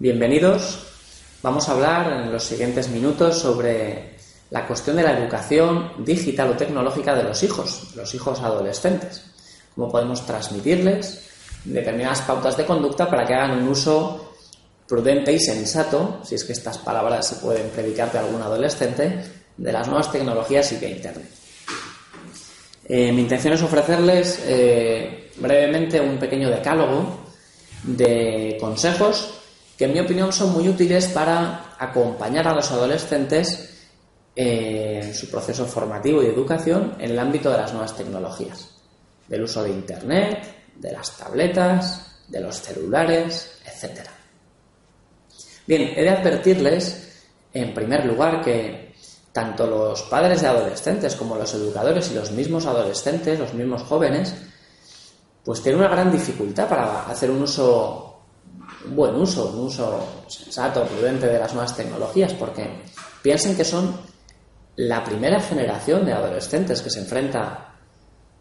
Bienvenidos. Vamos a hablar en los siguientes minutos sobre la cuestión de la educación digital o tecnológica de los hijos, los hijos adolescentes. Cómo podemos transmitirles determinadas pautas de conducta para que hagan un uso prudente y sensato, si es que estas palabras se pueden predicar de algún adolescente, de las nuevas tecnologías y de Internet. Eh, mi intención es ofrecerles eh, brevemente un pequeño decálogo de consejos que en mi opinión son muy útiles para acompañar a los adolescentes en su proceso formativo y educación en el ámbito de las nuevas tecnologías, del uso de Internet, de las tabletas, de los celulares, etc. Bien, he de advertirles, en primer lugar, que tanto los padres de adolescentes como los educadores y los mismos adolescentes, los mismos jóvenes, pues tienen una gran dificultad para hacer un uso un buen uso, un uso sensato, prudente de las nuevas tecnologías, porque piensen que son la primera generación de adolescentes que se enfrenta,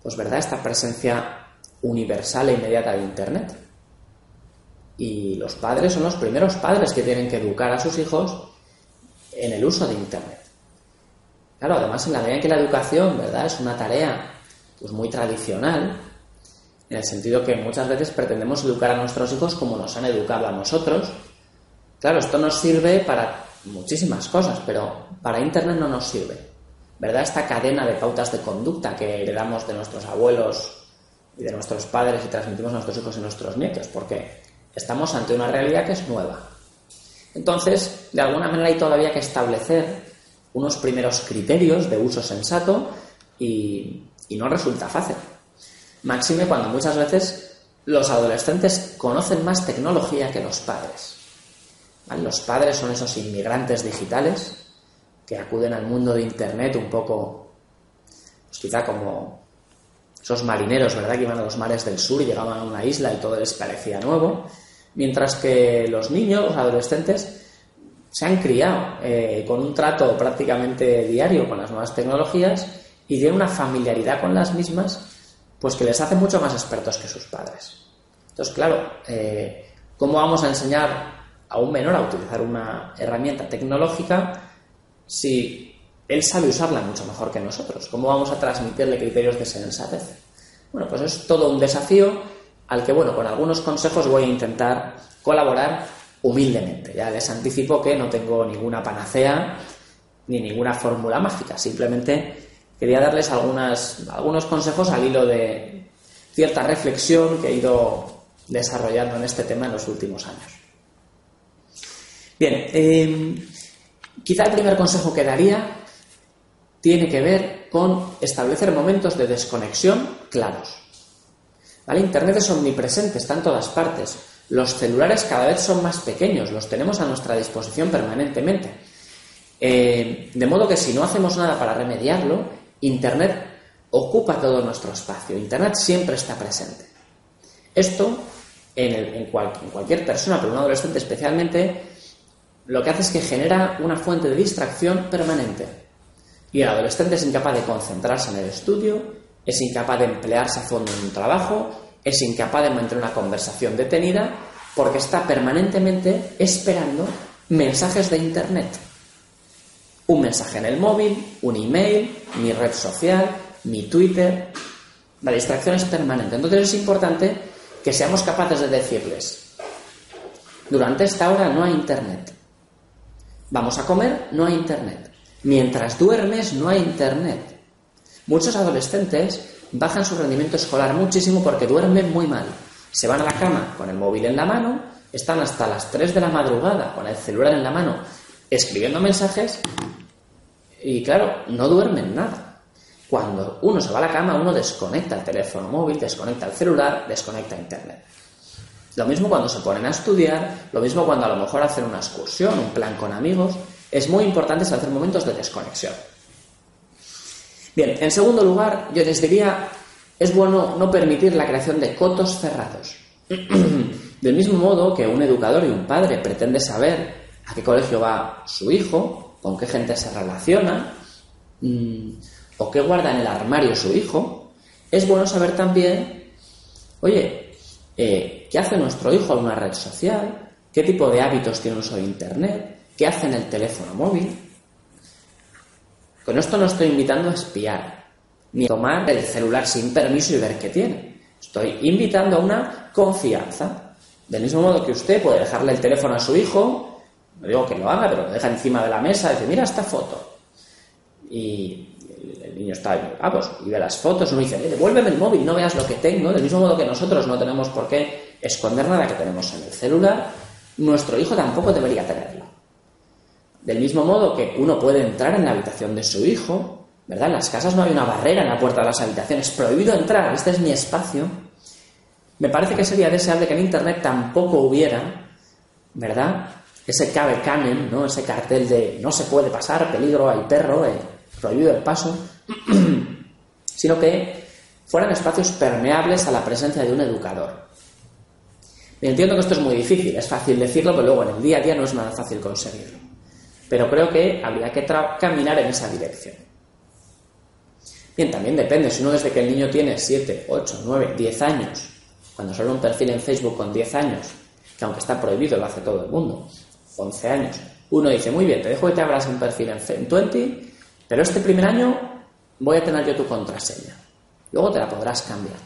pues verdad, esta presencia universal e inmediata de Internet. Y los padres son los primeros padres que tienen que educar a sus hijos en el uso de Internet. Claro, además en la medida en que la educación, ¿verdad?, es una tarea pues muy tradicional, en el sentido que muchas veces pretendemos educar a nuestros hijos como nos han educado a nosotros. Claro, esto nos sirve para muchísimas cosas, pero para Internet no nos sirve. ¿Verdad? Esta cadena de pautas de conducta que heredamos de nuestros abuelos y de nuestros padres y transmitimos a nuestros hijos y nuestros nietos, porque estamos ante una realidad que es nueva. Entonces, de alguna manera hay todavía que establecer unos primeros criterios de uso sensato y, y no resulta fácil. Máxime cuando muchas veces los adolescentes conocen más tecnología que los padres. Los padres son esos inmigrantes digitales que acuden al mundo de Internet un poco, pues quizá como esos marineros, ¿verdad?, que iban a los mares del sur y llegaban a una isla y todo les parecía nuevo, mientras que los niños, los adolescentes, se han criado eh, con un trato prácticamente diario con las nuevas tecnologías y tienen una familiaridad con las mismas pues que les hace mucho más expertos que sus padres. Entonces, claro, eh, ¿cómo vamos a enseñar a un menor a utilizar una herramienta tecnológica si él sabe usarla mucho mejor que nosotros? ¿Cómo vamos a transmitirle criterios de sensatez? Bueno, pues es todo un desafío al que, bueno, con algunos consejos voy a intentar colaborar humildemente. Ya les anticipo que no tengo ninguna panacea ni ninguna fórmula mágica, simplemente quería darles algunos consejos al hilo de cierta reflexión que he ido desarrollando en este tema en los últimos años. Bien, em, quizá el primer consejo que daría tiene que ver con establecer momentos de desconexión claros. Internet es omnipresente, está en todas partes. Los celulares cada vez son más pequeños, los tenemos a nuestra disposición permanentemente. Eh, de modo que si no hacemos nada para remediarlo, Internet ocupa todo nuestro espacio. Internet siempre está presente. Esto, en, cualquier persona, pero un adolescente especialmente, lo que hace es que genera una fuente de distracción permanente. Y el adolescente es incapaz de concentrarse en el estudio, es incapaz de emplearse a fondo en un trabajo, es incapaz de mantener una conversación detenida, porque está permanentemente esperando mensajes de Internet un mensaje en el móvil, un email, mi red social, mi Twitter. La distracción es permanente. Entonces es importante que seamos capaces de decirles, durante esta hora no hay internet. Vamos a comer, no hay internet. Mientras duermes, no hay internet. Muchos adolescentes bajan su rendimiento escolar muchísimo porque duermen muy mal. Se van a la cama con el móvil en la mano, están hasta las 3 de la madrugada con el celular en la mano escribiendo mensajes y claro, no duermen nada. Cuando uno se va a la cama, uno desconecta el teléfono móvil, desconecta el celular, desconecta internet. Lo mismo cuando se ponen a estudiar, lo mismo cuando a lo mejor hacen una excursión, un plan con amigos. Es muy importante hacer momentos de desconexión. Bien, en segundo lugar, yo les diría, es bueno no permitir la creación de cotos cerrados. Del mismo modo que un educador y un padre pretende saber a qué colegio va su hijo, con qué gente se relaciona, mm, o qué guarda en el armario su hijo, es bueno saber también, oye, eh, qué hace nuestro hijo en una red social, qué tipo de hábitos tiene uso de Internet, qué hace en el teléfono móvil. Con esto no estoy invitando a espiar, ni a tomar el celular sin permiso y ver qué tiene. Estoy invitando a una confianza. Del mismo modo que usted puede dejarle el teléfono a su hijo, no digo que lo haga, pero lo deja encima de la mesa y dice, mira esta foto. Y el niño está ahí, vamos, y ve las fotos, uno dice, devuélveme el móvil, no veas lo que tengo. Del mismo modo que nosotros no tenemos por qué esconder nada que tenemos en el celular, nuestro hijo tampoco debería tenerlo. Del mismo modo que uno puede entrar en la habitación de su hijo, ¿verdad? En las casas no hay una barrera en la puerta de las habitaciones, prohibido entrar, este es mi espacio. Me parece que sería deseable que en Internet tampoco hubiera, ¿verdad? Ese cabe camen, ¿no? Ese cartel de no se puede pasar, peligro, hay perro, eh, prohibido el paso, sino que fueran espacios permeables a la presencia de un educador. entiendo que esto es muy difícil, es fácil decirlo, pero luego en el día a día no es nada fácil conseguirlo. Pero creo que habría que caminar en esa dirección. Bien, también depende, si uno desde que el niño tiene 7, 8, 9, 10 años, cuando sale un perfil en Facebook con 10 años, que aunque está prohibido lo hace todo el mundo, 11 años, uno dice, muy bien, te dejo que te abras un perfil en 20, pero este primer año voy a tener yo tu contraseña. Luego te la podrás cambiar.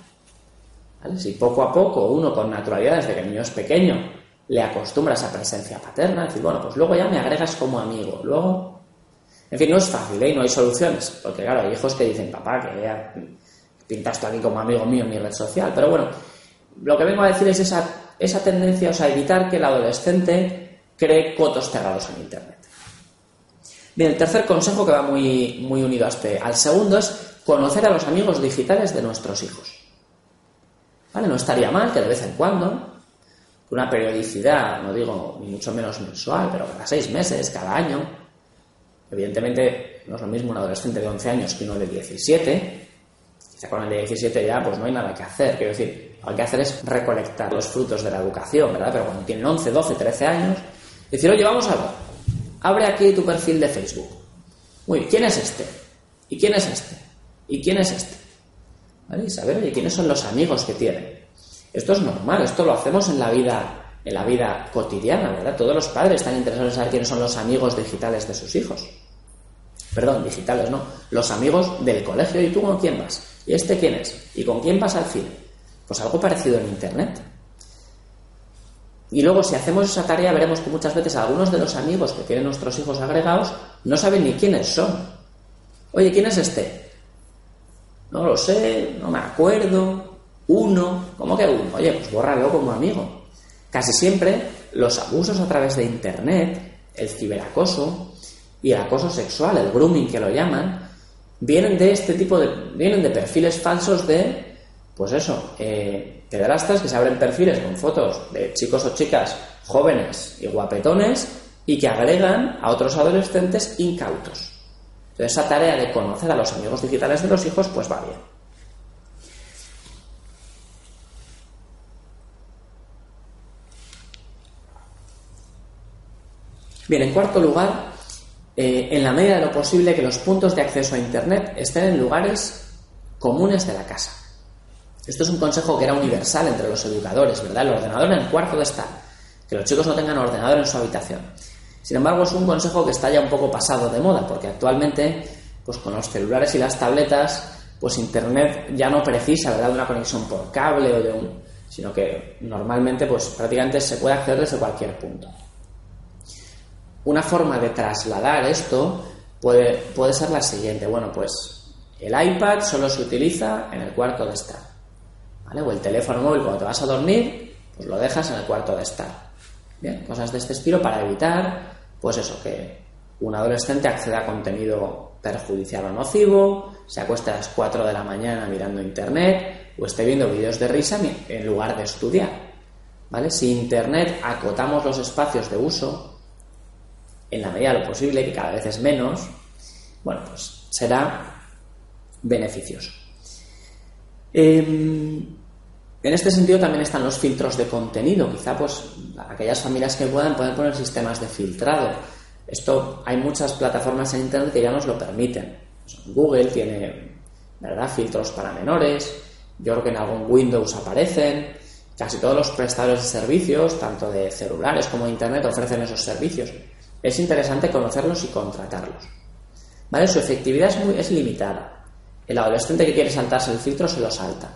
Si poco a poco uno con naturalidad desde que el niño es pequeño le acostumbra a presencia paterna, decir, bueno, pues luego ya me agregas como amigo, luego... En fin, no es fácil, ¿eh? no hay soluciones, porque claro, hay hijos que dicen, papá, que ya pintas tú aquí como amigo mío en mi red social, pero bueno, lo que vengo a decir es esa, esa tendencia, o sea, evitar que el adolescente cree cotos cerrados en Internet. Bien, el tercer consejo que va muy, muy unido a este, al segundo es conocer a los amigos digitales de nuestros hijos. ¿Vale? No estaría mal que de vez en cuando, una periodicidad, no digo ni mucho menos mensual, pero cada seis meses, cada año, evidentemente no es lo mismo un adolescente de 11 años que uno de 17, quizá con el de 17 ya pues no hay nada que hacer, quiero decir, lo que hay que hacer es recolectar los frutos de la educación, ¿verdad? Pero cuando tienen 11, 12, 13 años, decir, oye, vamos a ver, Abre aquí tu perfil de Facebook. Muy bien, ¿quién es este? ¿Y quién es este? ¿Y quién es este? Y saber, oye, quiénes son los amigos que tienen. Esto es normal, esto lo hacemos en la vida, en la vida cotidiana, ¿verdad? Todos los padres están interesados en saber quiénes son los amigos digitales de sus hijos. Perdón, digitales, no. Los amigos del colegio. ¿Y tú con quién vas? ¿Y este quién es? ¿Y con quién vas al cine? Pues algo parecido en Internet. Y luego, si hacemos esa tarea, veremos que muchas veces algunos de los amigos que tienen nuestros hijos agregados no saben ni quiénes son. Oye, ¿quién es este? No lo sé, no me acuerdo. Uno, ¿cómo que uno? Oye, pues bórralo como amigo. Casi siempre los abusos a través de Internet, el ciberacoso y el acoso sexual, el grooming que lo llaman, vienen de este tipo de. vienen de perfiles falsos de pues eso, eh, que se abren perfiles con fotos de chicos o chicas jóvenes y guapetones y que agregan a otros adolescentes incautos. Entonces esa tarea de conocer a los amigos digitales de los hijos pues va bien. Bien, en cuarto lugar, eh, en la medida de lo posible que los puntos de acceso a Internet estén en lugares comunes de la casa. Esto es un consejo que era universal entre los educadores, ¿verdad? El ordenador en el cuarto de estar. Que los chicos no tengan ordenador en su habitación. Sin embargo, es un consejo que está ya un poco pasado de moda, porque actualmente, pues con los celulares y las tabletas, pues Internet ya no precisa, ¿verdad?, de una conexión por cable o de un... sino que normalmente, pues prácticamente se puede acceder desde cualquier punto. Una forma de trasladar esto puede, puede ser la siguiente. Bueno, pues el iPad solo se utiliza en el cuarto de estar. O el teléfono móvil cuando te vas a dormir, pues lo dejas en el cuarto de estar. Bien, cosas de este estilo para evitar, pues eso, que un adolescente acceda a contenido perjudicial o nocivo, se acueste a las 4 de la mañana mirando internet o esté viendo vídeos de risa en lugar de estudiar. ¿Vale? Si internet acotamos los espacios de uso, en la medida de lo posible, que cada vez es menos, bueno, pues será beneficioso. Em, en este sentido también están los filtros de contenido. Quizá pues aquellas familias que puedan pueden poner sistemas de filtrado. Esto hay muchas plataformas en Internet que ya nos lo permiten. Google tiene ¿verdad? filtros para menores, yo creo que en algún Windows aparecen, casi todos los prestadores de servicios, tanto de celulares como de Internet, ofrecen esos servicios. Es interesante conocerlos y contratarlos. Su efectividad es, muy, es limitada. El adolescente que quiere saltarse el filtro se lo salta.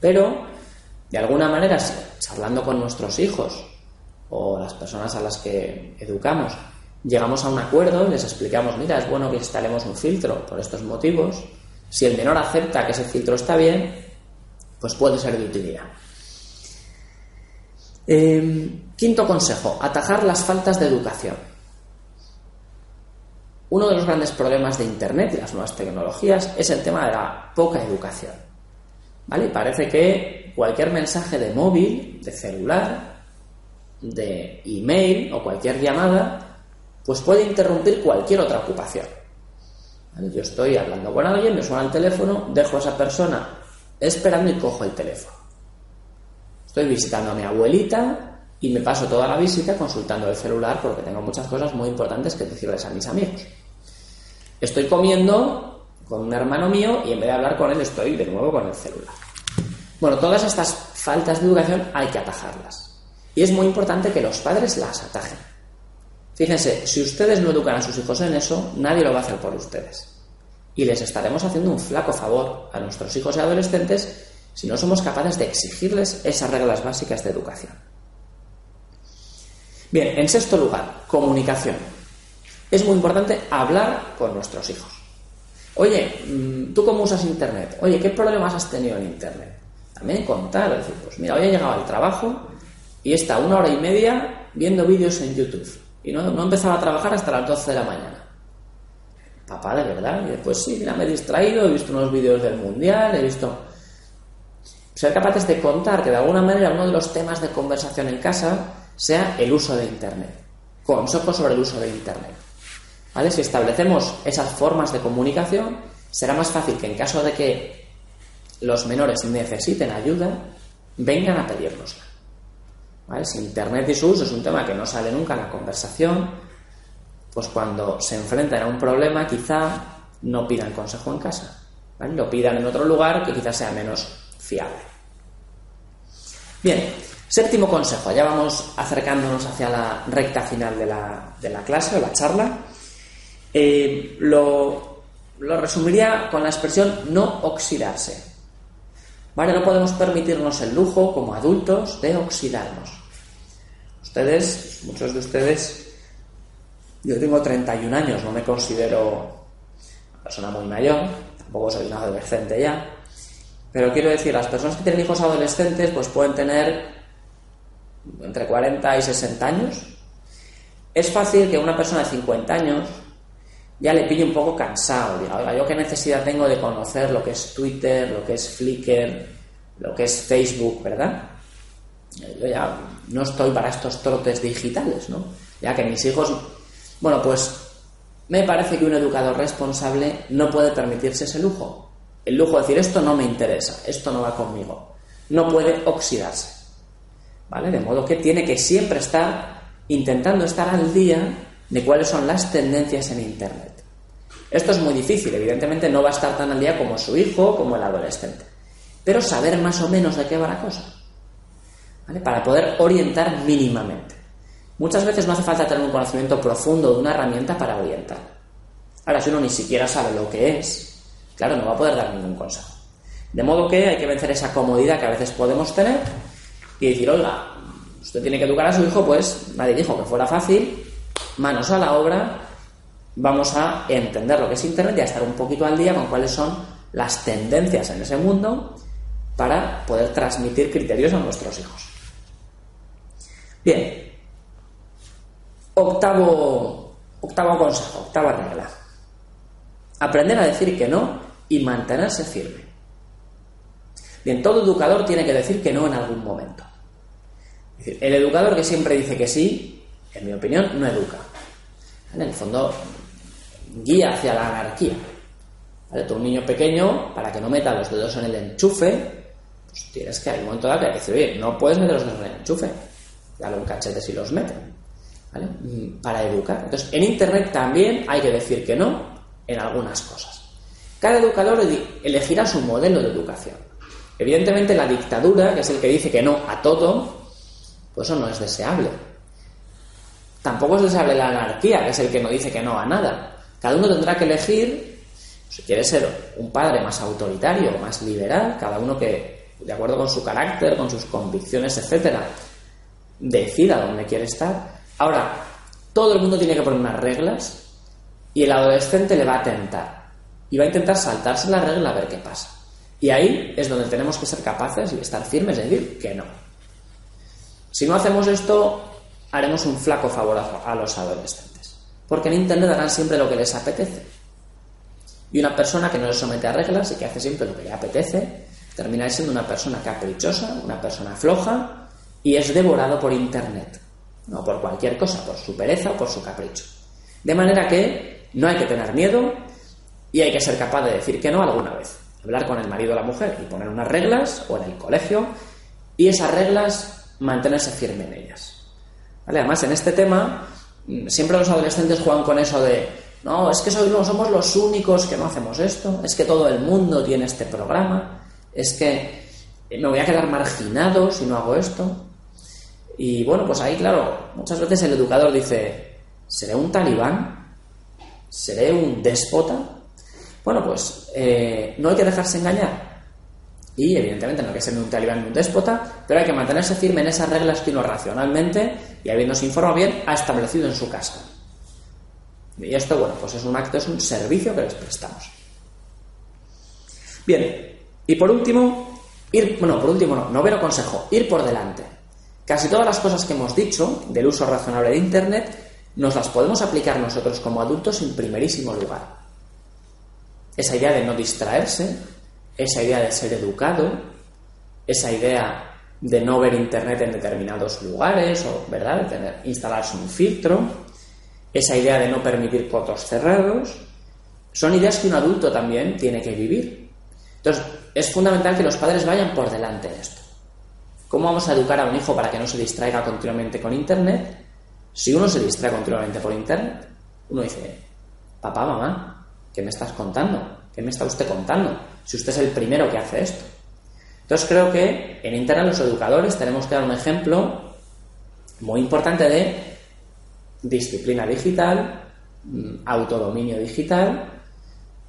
Pero, de alguna manera, charlando con nuestros hijos o las personas a las que educamos, llegamos a un acuerdo y les explicamos, mira, es bueno que instalemos un filtro por estos motivos. Si el menor acepta que ese filtro está bien, pues puede ser de utilidad. Em, quinto consejo, atajar las faltas de educación. Uno de los grandes problemas de Internet y las nuevas tecnologías es el tema de la poca educación. ¿Vale? Parece que cualquier mensaje de móvil, de celular, de email o cualquier llamada, pues puede interrumpir cualquier otra ocupación. Yo estoy hablando con alguien, me suena el teléfono, dejo a esa persona esperando y cojo el teléfono. Estoy visitando a mi abuelita y me paso toda la visita consultando el celular porque tengo muchas cosas muy importantes que decirles a mis amigos. Estoy comiendo con un hermano mío y en vez de hablar con él estoy de nuevo con el celular. Bueno, todas estas faltas de educación hay que atajarlas. Y es muy importante que los padres las atajen. Fíjense, si ustedes no educan a sus hijos en eso, nadie lo va a hacer por ustedes. Y les estaremos haciendo un flaco favor a nuestros hijos y adolescentes si no somos capaces de exigirles esas reglas básicas de educación. Bien, en sexto lugar, comunicación. Es muy importante hablar con nuestros hijos. Oye, mm, ¿tú cómo usas Internet? Oye, ¿qué problemas has tenido en Internet? También contar, decir, pues mira, hoy he llegado al trabajo y está una hora y media viendo vídeos en YouTube. Y no, no empezaba a trabajar hasta las 12 de la mañana. Papá, de verdad. Y después sí, mira, me he distraído, he visto unos vídeos del mundial, he visto ser capaces de contar que de alguna manera uno de los temas de conversación en casa sea el uso de Internet. Consejos sobre el uso de Internet. ¿Vale? Si establecemos esas formas de comunicación, será más fácil que en caso de que los menores necesiten ayuda, vengan a pedírnosla. ¿Vale? Si Internet y su uso es un tema que no sale nunca en la conversación, pues cuando se enfrentan a un problema quizá no pidan consejo en casa. Lo pidan en otro lugar que quizás sea menos fiable. Bien, séptimo consejo, ya vamos acercándonos hacia la recta final de la, clase o la charla. Eh, lo, lo resumiría con la expresión no oxidarse. ¿Vale? No podemos permitirnos el lujo como adultos de oxidarnos. Ustedes, muchos de ustedes, yo tengo 31 años, no me considero una persona muy mayor, tampoco soy un adolescente ya, pero quiero decir, las personas que tienen hijos adolescentes pues pueden tener entre 40 y 60 años. Es fácil que una persona de 50 años ya le pille un poco cansado. Diga, oiga, ¿yo qué necesidad tengo de conocer lo que es Twitter, lo que es Flickr, lo que es Facebook, verdad? Yo ya no estoy para estos trotes digitales, ¿no? Ya que mis hijos... Bueno, pues me parece que un educador responsable no puede permitirse ese lujo el lujo de decir esto no me interesa, esto no va conmigo. No puede oxidarse. ¿Vale? De modo que tiene que siempre estar intentando estar al día de cuáles son las tendencias en Internet. Esto es muy difícil, evidentemente no va a estar tan al día como su hijo, como el adolescente. Pero saber más o menos de qué va la cosa. ¿Vale? Para poder orientar mínimamente. Muchas veces no hace falta tener un conocimiento profundo de una herramienta para orientar. Ahora, si uno ni siquiera sabe lo que es, claro, no va a poder dar ningún consejo. De modo que hay que vencer esa comodidad que a veces podemos tener y decir, oiga, usted tiene que educar a su hijo, pues nadie dijo que fuera fácil, manos a la obra, vamos a entender lo que es Internet y a estar un poquito al día con cuáles son las tendencias en ese mundo para poder transmitir criterios a nuestros hijos. Bien, octavo, octavo consejo, octava regla. Aprender a decir que no y mantenerse firme. Bien, todo educador tiene que decir que no en algún momento. El educador que siempre dice que sí, en mi opinión, no educa. En el fondo, guía hacia la anarquía. ¿Vale? Tú, un niño pequeño, para que no meta los dedos en el enchufe, pues tienes que, hay un momento dado que decir, oye, no puedes meter los dedos en el enchufe. Dale un cachete si los meten. ¿vale? Mm, para educar. Entonces, en Internet también hay que decir que no en algunas cosas. Cada educador elegirá su modelo de educación. Evidentemente, la dictadura, que es el que dice que no a todo, pues eso no es deseable. Tampoco es deseable la anarquía, que es el que no dice que no a nada. Cada uno tendrá que elegir, si quiere ser un padre más autoritario, más liberal, cada uno que, de acuerdo con su carácter, con sus convicciones, etcétera, decida dónde quiere estar. Ahora, todo el mundo tiene que poner unas reglas y el adolescente le va a tentar. Y va a intentar saltarse la regla a ver qué pasa. Y ahí es donde tenemos que ser capaces y estar firmes y decir que no. Si no hacemos esto, haremos un flaco favor a, los adolescentes. Porque en Internet harán siempre lo que les apetece. Y una persona que no se somete a reglas y que hace siempre lo que le apetece, termina siendo una persona caprichosa, una persona floja y es devorado por Internet. No por cualquier cosa, por su pereza o por su capricho. De manera que no hay que tener miedo y hay que ser capaz de decir que no alguna vez. Hablar con el marido o la mujer y poner unas reglas o en el colegio y esas reglas mantenerse firme en ellas. Además, en este tema, mm, siempre los adolescentes juegan con eso de, no, es que somos los únicos que no hacemos esto, es que todo el mundo tiene este programa, es que me voy a quedar marginado si no hago esto. Y bueno, pues ahí, claro, muchas veces el educador dice, ¿seré un talibán? ¿Seré un déspota? Bueno, pues eh, no hay que dejarse engañar. Y evidentemente no hay que ser un talibán ni un déspota, pero hay que mantenerse firme en esas reglas que uno racionalmente y habiéndose informado bien ha establecido en su casa. Y esto, bueno, pues es un acto, es un servicio que les prestamos. Bien, y por último, ir, bueno, por último no, noveno consejo, ir por delante. Casi todas las cosas que hemos dicho del uso razonable de Internet nos las podemos aplicar nosotros como adultos en primerísimo lugar. Esa idea de no distraerse, esa idea de ser educado, esa idea de no ver internet en determinados lugares, o ¿verdad? de tener, instalarse un filtro, esa idea de no permitir fotos cerrados, son ideas que un adulto también tiene que vivir. Entonces, es fundamental que los padres vayan por delante de esto. ¿Cómo vamos a educar a un hijo para que no se distraiga continuamente con internet? Si uno se distrae continuamente por internet, uno dice, papá, mamá, ¿qué me estás contando? ¿Qué me está usted contando? Si usted es el primero que hace esto. Entonces creo que en Internet los educadores tenemos que dar un ejemplo muy importante de disciplina digital, mm, autodominio digital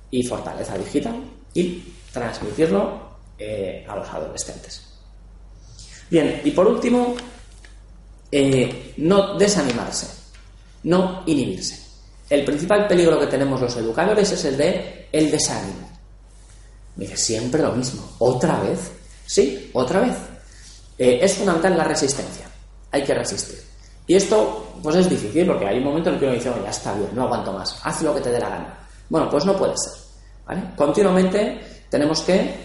y fortaleza digital y transmitirlo eh, a los adolescentes. Bien, y por último, eh, no desanimarse, no inhibirse. El principal peligro que tenemos los educadores es el de el desánimo. Me dice, siempre lo mismo. ¿Otra vez? Sí, otra vez. Eh, es fundamental la resistencia. Hay que resistir. Y esto, pues es difícil, porque hay un momento en el que uno dice, ya está bien, no aguanto más, haz lo que te dé la gana. Bueno, pues no puede ser. Continuamente tenemos que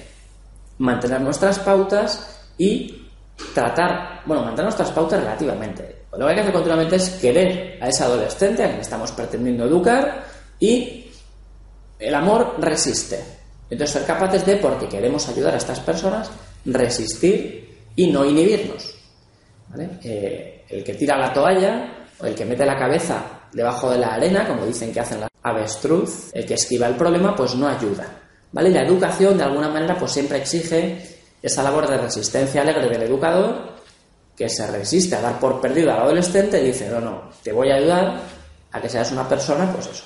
mantener nuestras pautas y tratar, bueno, mantener nuestras pautas relativamente. Lo que hay que hacer continuamente es querer a ese adolescente a quien estamos pretendiendo educar y el amor resiste. Entonces, ser capaces de, porque queremos ayudar a estas personas, resistir y no inhibirnos. Eh, el que tira la toalla o el que mete la cabeza debajo de la arena, como dicen que hacen las avestruz, el que esquiva el problema, pues no ayuda. ¿Vale? La educación, de alguna manera, pues siempre exige esa labor de resistencia alegre del educador que se resiste a dar por perdido al adolescente y dice, no, no, te voy a ayudar a que seas una persona, pues eso,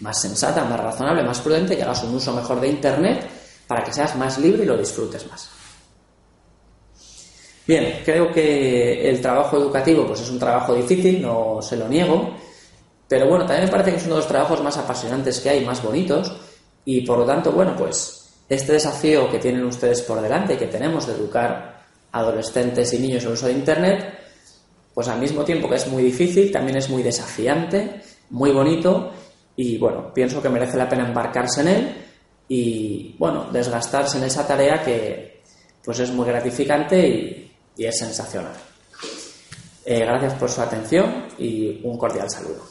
más sensata, más razonable, más prudente, que hagas un uso mejor de Internet para que seas más libre y lo disfrutes más. Bien, creo que el trabajo educativo pues es un trabajo difícil, no se lo niego, pero bueno, también me parece que es uno de los trabajos más apasionantes que hay, más bonitos, y por lo tanto, bueno, pues este desafío que tienen ustedes por delante que tenemos de educar adolescentes y niños en el uso de Internet, pues al mismo tiempo que es muy difícil, también es muy desafiante, muy bonito y bueno, pienso que merece la pena embarcarse en él y bueno, desgastarse en esa tarea que pues es muy gratificante y, es sensacional. Eh, gracias por su atención y un cordial saludo.